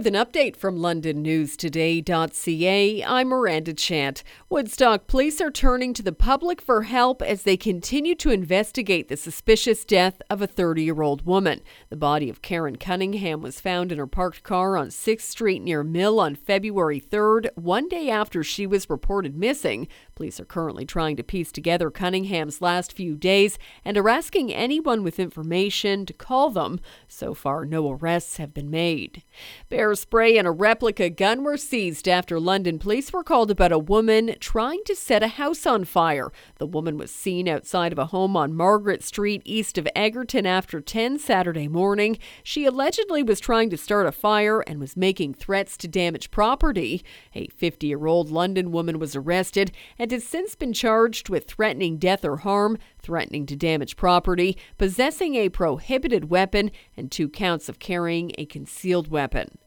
with an update from LondonNewsToday.ca. I'm Miranda Chant. Woodstock police are turning to the public for help as they continue to investigate the suspicious death of a 30 year old woman. The body of Karen Cunningham was found in her parked car on 6th Street near Mill on February 3rd, one day after she was reported missing. Police are currently trying to piece together Cunningham's last few days and are asking anyone with information to call them. So far, no arrests have been made. Bear spray and a replica gun were seized after London police were called about a woman trying to set a house on fire. The woman was seen outside of a home on Margaret Street east of Egerton after 10 Saturday morning. She allegedly was trying to start a fire and was making threats to damage property. A 50 year old London woman was arrested and has since been charged with threatening death or harm, threatening to damage property, possessing a prohibited weapon, and two counts of carrying a concealed weapon.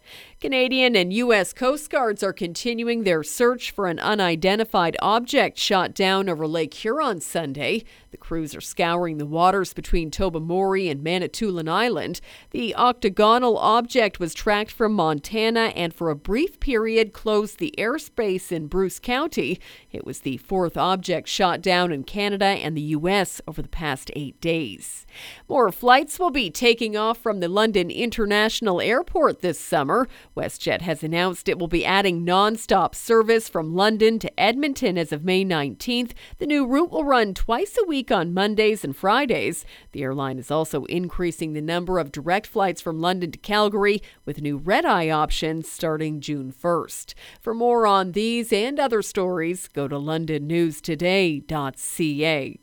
Canadian and U.S. Coast Guards are continuing their search for an unidentified object shot down over Lake Huron Sunday. The crews are scouring the waters between Tobermory and Manitoulin Island. The octagonal object was tracked from Montana and for a brief period closed the airspace in Bruce County. It was the fourth object shot down in Canada and the U.S. over the past eight days. More flights will be taking off from the London International Airport this summer. WestJet has announced it will be adding non-stop service from London to Edmonton as of May 19th. The new route will run twice a week on Mondays and Fridays. The airline is also increasing the number of direct flights from London to Calgary with new red-eye options starting June 1st. For more on these and other stories, go to londonnewstoday.ca.